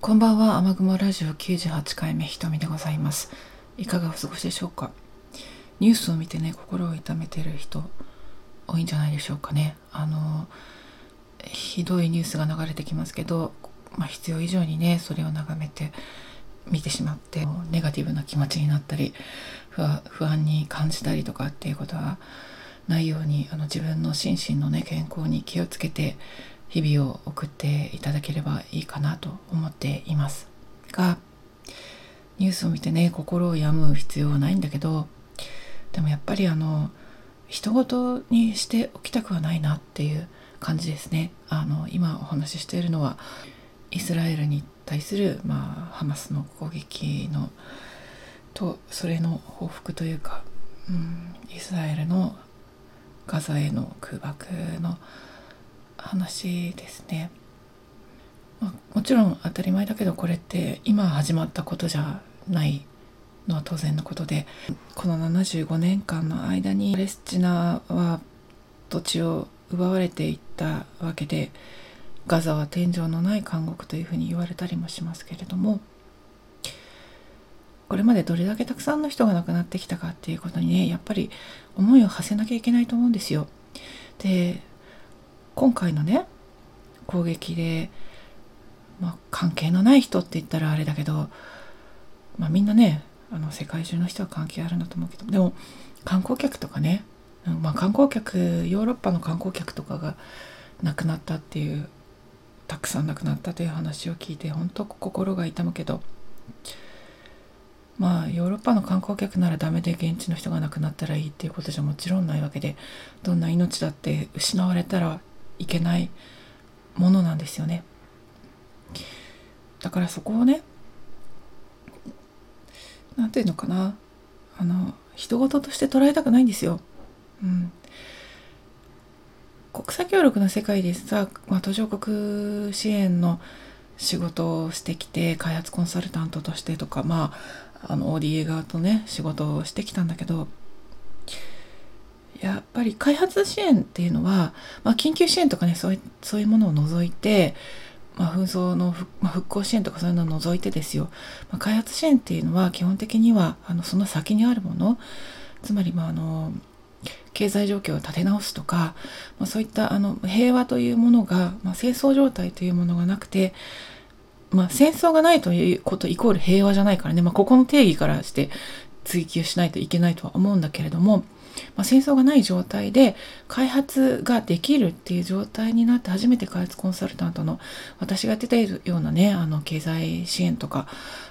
こんばんは。雨雲ラジオ98回目ひとみでございます。いかがお過ごしでしょうか？ニュースを見てね心を痛めてる人多いんじゃないでしょうかね。あのひどいニュースが流れてきますけど、まあ、必要以上にねそれを眺めて見てしまってネガティブな気持ちになったり不安に感じたりとかっていうことはないようにあの自分の心身のね健康に気をつけて日々を送っていただければいいかなと思っています。がニュースを見てね心を病む必要はないんだけどでもやっぱりあの人事にしておきたくはないなっていう感じですね。あの今お話ししているのはイスラエルに対する、まあ、ハマスの攻撃のとそれの報復というか、うん、イスラエルのガザへの空爆の話ですね、まあ、もちろん当たり前だけどこれって今始まったことじゃないのは当然のことでこの75年間の間にパレスチナは土地を奪われていったわけでガザは天井のない監獄というふうに言われたりもしますけれどもこれまでどれだけたくさんの人が亡くなってきたかっていうことにねやっぱり思いを馳せなきゃいけないと思うんですよ。で今回のね攻撃で、まあ、関係のない人って言ったらあれだけど、まあ、みんなねあの世界中の人は関係あるんだと思うけどでも観光客とかね、まあ、観光客ヨーロッパの観光客とかが亡くなったっていうたくさん亡くなったという話を聞いて本当心が痛むけどまあヨーロッパの観光客ならダメで現地の人が亡くなったらいいっていうことじゃもちろんないわけでどんな命だって失われたらいけないものなんですよね。だからそこをね何て言うのかな。あの人事として捉えたくないんですよ。うん、国際協力の世界でさ、まあ、途上国支援の仕事をしてきて開発コンサルタントとしてとかまああの ODA 側とね仕事をしてきたんだけどやっぱり開発支援っていうのは、まあ、緊急支援とかねそういうそういうものを除いて、まあ、紛争の、まあ、復興支援とかそういうのを除いてですよ、まあ、開発支援っていうのは基本的にはあのその先にあるもの。つまりまああの経済状況を立て直すとか、まあ、そういったあの平和というものが、まあ、戦争状態というものがなくて、まあ、戦争がないということイコール平和じゃないからね、まあ、ここの定義からして追求しないといけないとは思うんだけれども、まあ、戦争がない状態で開発ができるっていう状態になって初めて開発コンサルタントの私がやってたようなねあの経済支援とか、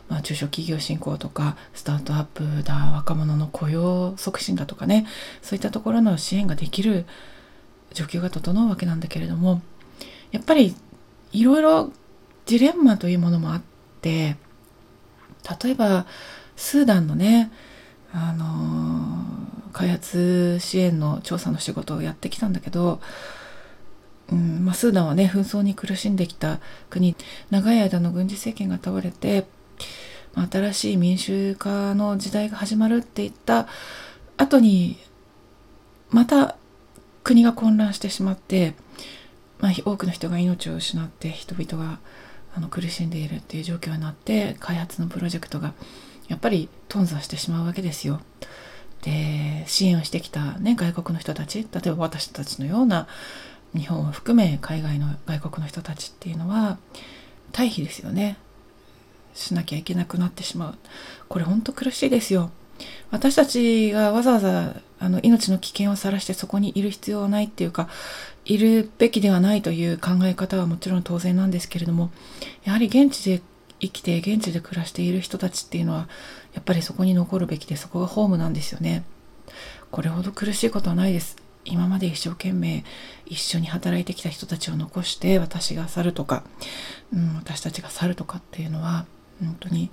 まあ、中小企業振興とかスタートアップだ若者の雇用促進だとかねそういったところの支援ができる状況が整うわけなんだけれどもやっぱりいろいろジレンマというものもあって例えばスーダンのねあの開発支援の調査の仕事をやってきたんだけど、うんまあ、スーダンはね紛争に苦しんできた国長い間の軍事政権が倒れて、まあ、新しい民主化の時代が始まるって言った後にまた国が混乱してしまって、まあ、多くの人が命を失って人々があの苦しんでいるっていう状況になって開発のプロジェクトがやっぱり頓挫してしまうわけですよ。で支援をしてきた、ね、外国の人たち例えば私たちのような日本を含め海外の外国の人たちっていうのは退避ですよね。しなきゃいけなくなってしまう。これほんと苦しいですよ。私たちがわざわざあの命の危険をさらしてそこにいる必要はないっていうかいるべきではないという考え方はもちろん当然なんですけれどもやはり現地で生きて現地で暮らしている人たちっていうのはやっぱりそこに残るべきでそこがホームなんですよね。これほど苦しいことはないです。今まで一生懸命一緒に働いてきた人たちを残して私が去るとか、うん、私たちが去るとかっていうのは本当に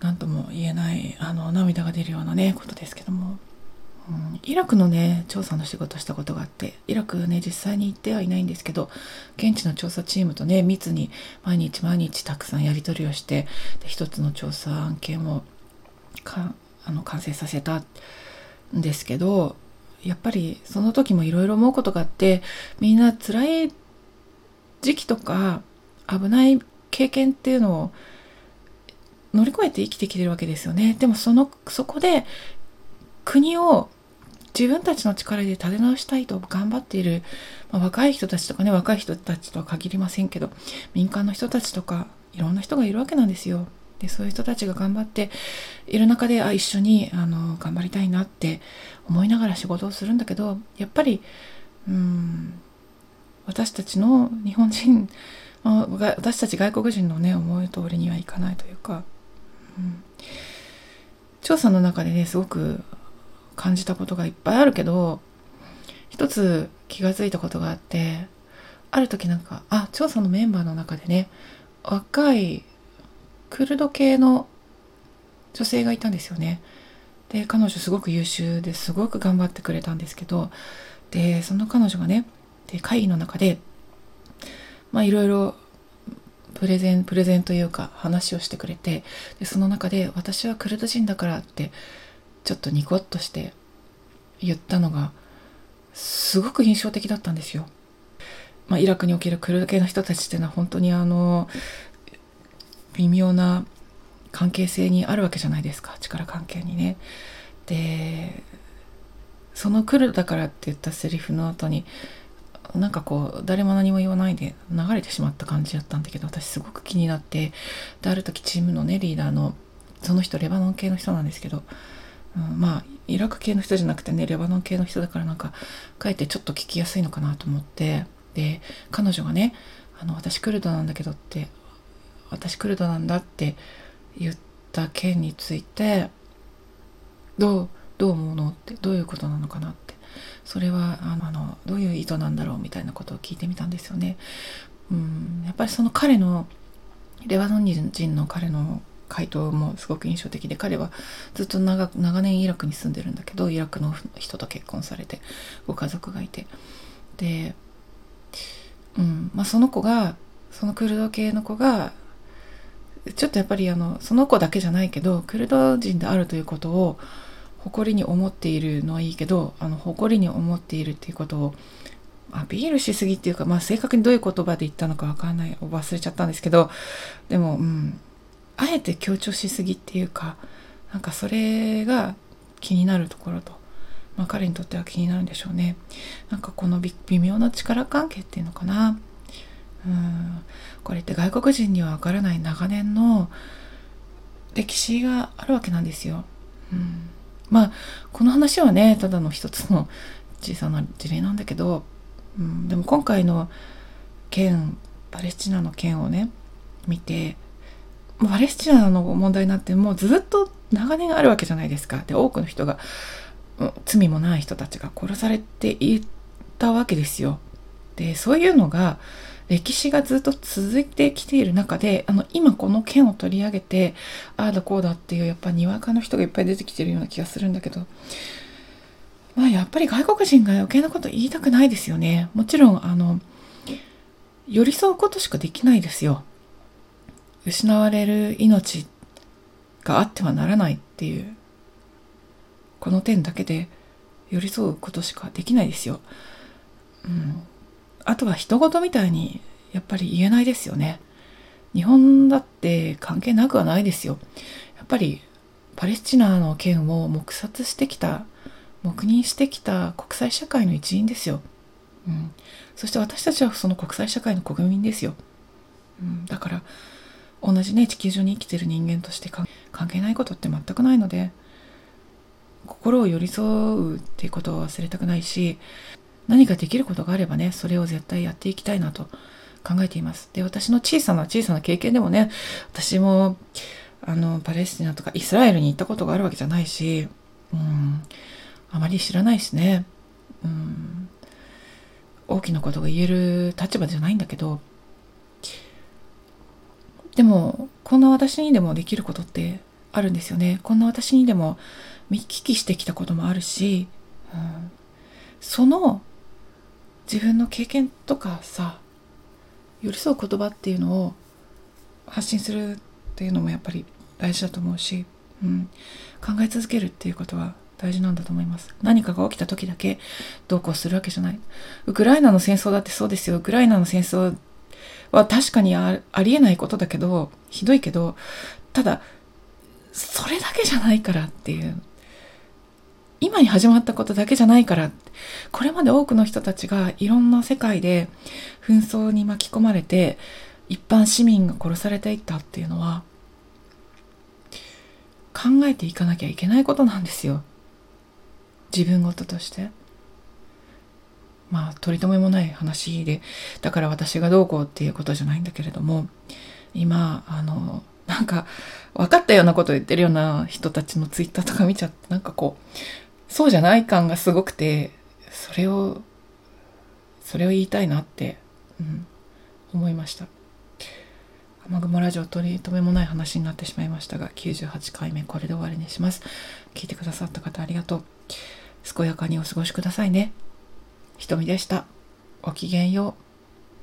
何とも言えないあの涙が出るようなねことですけども。イラクのね調査の仕事したことがあってイラクね実際に行ってはいないんですけど現地の調査チームとね密に毎日毎日たくさんやり取りをしてで一つの調査案件をかあの完成させたんですけどやっぱりその時もいろいろ思うことがあってみんな辛い時期とか危ない経験っていうのを乗り越えて生きてきてるわけですよね。でもそのそこで国を自分たちの力で立て直したいと頑張っている、まあ、若い人たちとかね若い人たちとは限りませんけど民間の人たちとかいろんな人がいるわけなんですよ。でそういう人たちが頑張っている中であ一緒にあの頑張りたいなって思いながら仕事をするんだけどやっぱりうん私たちの日本人私たち外国人のね思う通りにはいかないというか、うん、調査の中でねすごく感じたことがいっぱいあるけど一つ気が付いたことがあってある時なんかあ調査のメンバーの中でね若いクルド系の女性がいたんですよね。で彼女すごく優秀ですごく頑張ってくれたんですけどでその彼女がねで会議の中でまあいろいろプレゼンプレゼンというか話をしてくれてでその中で私はクルド人だからってちょっとニコッとして言ったのがすごく印象的だったんですよ。まあ、イラクにおけるクルド系の人たちっていうのは本当にあの微妙な関係性にあるわけじゃないですか力関係にね。でそのクルドだからって言ったセリフの後になんかこう誰も何も言わないで流れてしまった感じだったんだけど私すごく気になってである時チームのねリーダーのその人レバノン系の人なんですけどうん、まあイラク系の人じゃなくてねレバノン系の人だからなんかかえってちょっと聞きやすいのかなと思ってで彼女がねあの私クルドなんだけどって私クルドなんだって言った件についてどうどう思うのってどういうことなのかなってそれはあのあのどういう意図なんだろうみたいなことを聞いてみたんですよね。うん、やっぱりその彼のレバノン人の彼の回答もすごく印象的で彼はずっと長年イラクに住んでるんだけどイラクの人と結婚されてご家族がいて。で、うんまあ、その子がそのクルド系の子がちょっとやっぱりあのその子だけじゃないけどクルド人であるということを誇りに思っているのはいいけどあの誇りに思っているっていうことをアピールしすぎっていうか、まあ、正確にどういう言葉で言ったのか分かんない忘れちゃったんですけどでも、うん、あえて強調しすぎっていうかなんかそれが気になるところと、まあ、彼にとっては気になるんでしょうね。なんかこの微妙な力関係っていうのかな。うん。これって外国人にはわからない長年の歴史があるわけなんですよ、うん、まあこの話はねただの一つの小さな事例なんだけど、うん、でも今回の件パレスチナの件をね見てパレスチナの問題になってもうずっと長年あるわけじゃないですか。で、多くの人が、罪もない人たちが殺されていったわけですよ。で、そういうのが、歴史がずっと続いてきている中で、あの、今この件を取り上げて、ああだこうだっていう、やっぱにわかの人がいっぱい出てきてるような気がするんだけど、まあやっぱり外国人が余計なこと言いたくないですよね。もちろん、あの、寄り添うことしかできないですよ。失われる命があってはならないっていうこの点だけで寄り添うことしかできないですよ。うん、あとは人事みたいにやっぱり言えないですよね。日本だって関係なくはないですよ。やっぱりパレスチナの件を黙殺してきた黙認してきた国際社会の一員ですよ。うん、そして私たちはその国際社会の国民ですよ。うん、だから同じね地球上に生きてる人間として関係ないことって全くないので心を寄り添うっていうことを忘れたくないし何かできることがあればねそれを絶対やっていきたいなと考えています。で私の小さな小さな経験でもね私もあのパレスチナとかイスラエルに行ったことがあるわけじゃないしうんあまり知らないしね。うん大きなことが言える立場じゃないんだけどでもこんな私にでもできることってあるんですよね。こんな私にでも見聞きしてきたこともあるし、うん、その自分の経験とかさ寄り添う言葉っていうのを発信するっていうのもやっぱり大事だと思うし、うん、考え続けるっていうことは大事なんだと思います。何かが起きた時だけどうこうするわけじゃない。ウクライナの戦争だってそうですよ。ウクライナの戦争は確かにありえないことだけどひどいけどただそれだけじゃないからっていう。今に始まったことだけじゃないから。これまで多くの人たちがいろんな世界で紛争に巻き込まれて一般市民が殺されていったっていうのは考えていかなきゃいけないことなんですよ。自分事として。まあ取り留めもない話でだから私がどうこうっていうことじゃないんだけれども今あのなんか分かったようなこと言ってるような人たちのツイッターとか見ちゃってなんかこうそうじゃない感がすごくてそれをそれを言いたいなって、うん、思いました。雨雲ラジオ取り留めもない話になってしまいましたが98回目これで終わりにします。聞いてくださった方ありがとう。健やかにお過ごしくださいね。ひとみでした。ごきげんよう。